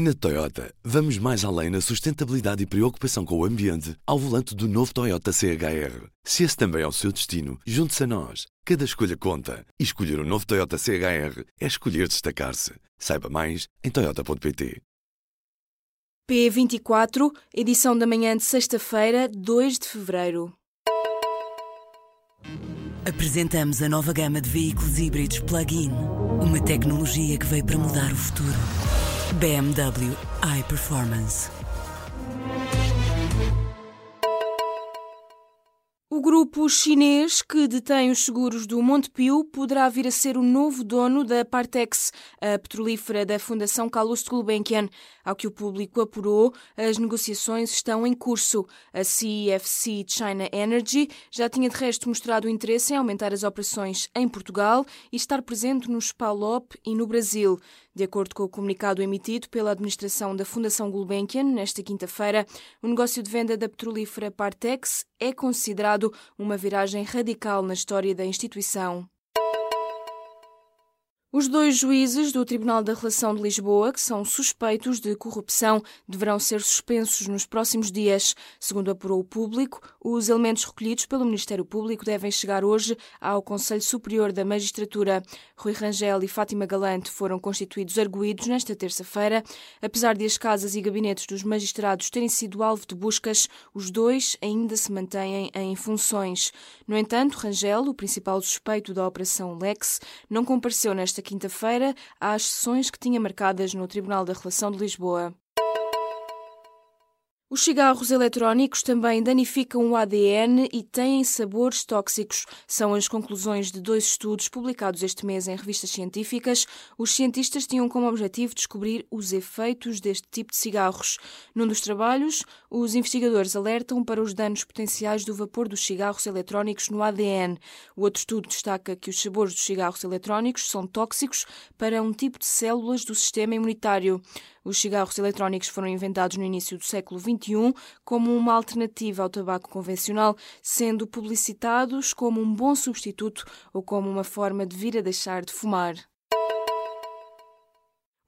Na Toyota, vamos mais além na sustentabilidade e preocupação com o ambiente ao volante do novo Toyota CHR. Se esse também é o seu destino, junte-se a nós. Cada escolha conta. E escolher o um novo Toyota CHR é escolher destacar-se. Saiba mais em Toyota.pt. P24, edição da manhã de sexta-feira, 2 de fevereiro. Apresentamos a nova gama de veículos híbridos plug-in. Uma tecnologia que veio para mudar o futuro. BMW iPerformance. Grupo chinês que detém os seguros do Montepio poderá vir a ser o novo dono da Partex, a petrolífera da Fundação Calouste Gulbenkian. Ao que o público apurou, as negociações estão em curso. A CFC China Energy já tinha de resto mostrado interesse em aumentar as operações em Portugal e estar presente no SPALOP e no Brasil. De acordo com o comunicado emitido pela administração da Fundação Gulbenkian, nesta quinta-feira, o negócio de venda da petrolífera Partex é considerado uma viragem radical na história da instituição. Os dois juízes do Tribunal da Relação de Lisboa, que são suspeitos de corrupção, deverão ser suspensos nos próximos dias. Segundo apurou o público, os elementos recolhidos pelo Ministério Público devem chegar hoje ao Conselho Superior da Magistratura. Rui Rangel e Fátima Galante foram constituídos arguídos nesta terça-feira. Apesar de as casas e gabinetes dos magistrados terem sido alvo de buscas, os dois ainda se mantêm em funções. No entanto, Rangel, o principal suspeito da Operação Lex, não compareceu nesta esta quinta-feira às sessões que tinha marcadas no Tribunal da Relação de Lisboa. Os cigarros eletrónicos também danificam o ADN e têm sabores tóxicos. São as conclusões de dois estudos publicados este mês em revistas científicas. Os cientistas tinham como objetivo descobrir os efeitos deste tipo de cigarros. Num dos trabalhos, os investigadores alertam para os danos potenciais do vapor dos cigarros eletrónicos no ADN. O outro estudo destaca que os sabores dos cigarros eletrónicos são tóxicos para um tipo de células do sistema imunitário. Os cigarros eletrónicos foram inventados no início do século XXI como uma alternativa ao tabaco convencional, sendo publicitados como um bom substituto ou como uma forma de vir a deixar de fumar.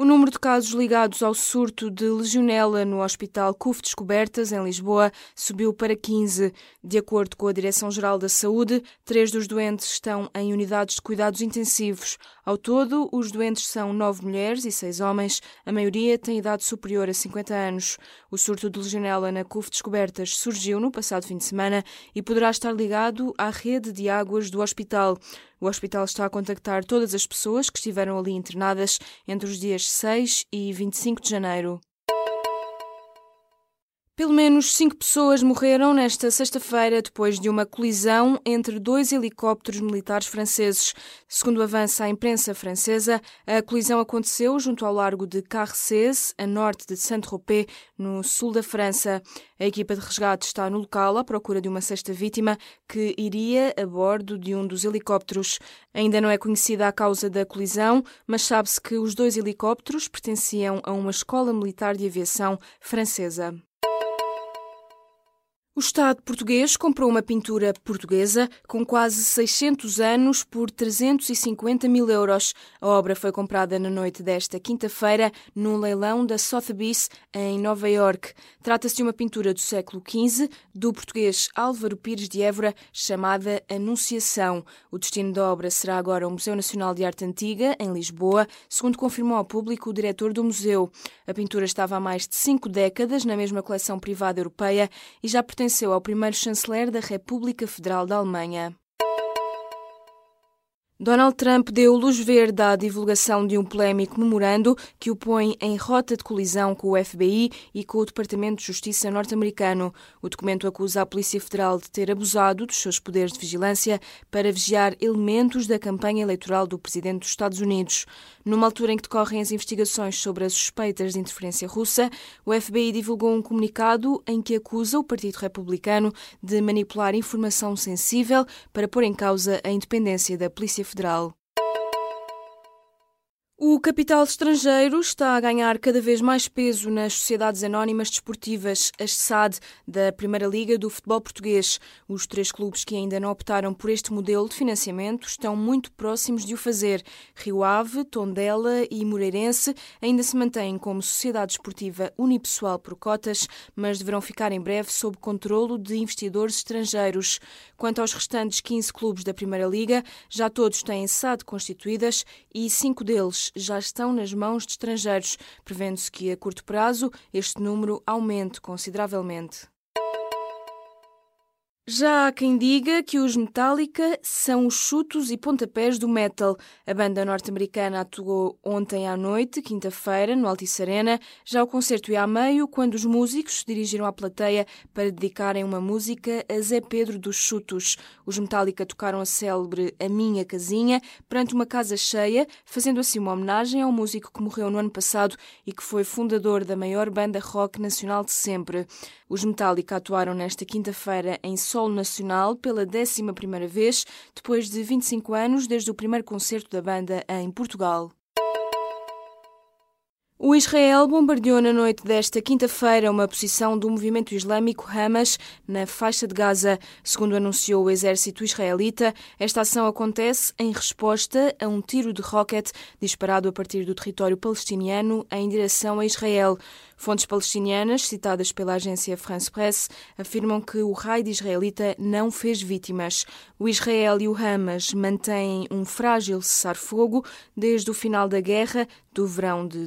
O número de casos ligados ao surto de legionela no Hospital CUF Descobertas, em Lisboa, subiu para 15. De acordo com a Direção-Geral da Saúde, três dos doentes estão em unidades de cuidados intensivos. Ao todo, os doentes são nove mulheres e seis homens. A maioria tem idade superior a 50 anos. O surto de legionela na CUF Descobertas surgiu no passado fim de semana e poderá estar ligado à rede de águas do hospital. O hospital está a contactar todas as pessoas que estiveram ali internadas entre os dias 6 e 25 de janeiro. Pelo menos cinco pessoas morreram nesta sexta-feira depois de uma colisão entre dois helicópteros militares franceses. Segundo avança a imprensa francesa, a colisão aconteceu junto ao largo de Carcès, a norte de Saint-Tropez, no sul da França. A equipa de resgate está no local à procura de uma sexta vítima que iria a bordo de um dos helicópteros. Ainda não é conhecida a causa da colisão, mas sabe-se que os dois helicópteros pertenciam a uma escola militar de aviação francesa. O Estado português comprou uma pintura portuguesa com quase 600 anos por 350 mil euros. A obra foi comprada na noite desta quinta-feira num leilão da Sotheby's em Nova York. Trata-se de uma pintura do século XV do português Álvaro Pires de Évora chamada Anunciação. O destino da obra será agora o Museu Nacional de Arte Antiga, em Lisboa, segundo confirmou ao público o diretor do museu. A pintura estava há mais de cinco décadas na mesma coleção privada europeia e já pertence pertenceu ao primeiro chanceler da República Federal da Alemanha. Donald Trump deu luz verde à divulgação de um polémico memorando que o põe em rota de colisão com o FBI e com o Departamento de Justiça norte-americano. O documento acusa a Polícia Federal de ter abusado dos seus poderes de vigilância para vigiar elementos da campanha eleitoral do presidente dos Estados Unidos. Numa altura em que decorrem as investigações sobre as suspeitas de interferência russa, o FBI divulgou um comunicado em que acusa o Partido Republicano de manipular informação sensível para pôr em causa a independência da Polícia Federal. O capital estrangeiro está a ganhar cada vez mais peso nas sociedades anónimas desportivas, as SAD, da Primeira Liga do futebol português. Os três clubes que ainda não optaram por este modelo de financiamento estão muito próximos de o fazer. Rio Ave, Tondela e Moreirense ainda se mantêm como sociedade desportiva unipessoal por cotas, mas deverão ficar em breve sob controlo de investidores estrangeiros. Quanto aos restantes 15 clubes da Primeira Liga, já todos têm SAD constituídas e cinco deles já estão nas mãos de estrangeiros, prevendo-se que a curto prazo este número aumente consideravelmente. Já há quem diga que os Metallica são os chutos e pontapés do metal. A banda norte-americana atuou ontem à noite, quinta-feira, no Altice Arena. Já o concerto ia a meio, quando os músicos se dirigiram à plateia para dedicarem uma música a Zé Pedro dos Chutos. Os Metallica tocaram a célebre A Minha Casinha perante uma casa cheia, fazendo assim uma homenagem ao músico que morreu no ano passado e que foi fundador da maior banda rock nacional de sempre. Os Metallica atuaram nesta quinta-feira em solo nacional pela 11 vez, depois de 25 anos desde o primeiro concerto da banda em Portugal. O Israel bombardeou na noite desta quinta-feira uma posição do movimento islâmico Hamas na faixa de Gaza. Segundo anunciou o exército israelita, esta ação acontece em resposta a um tiro de rocket disparado a partir do território palestiniano em direção a Israel. Fontes palestinianas, citadas pela agência France Press, afirmam que o raid israelita não fez vítimas. O Israel e o Hamas mantêm um frágil cessar-fogo desde o final da guerra do verão de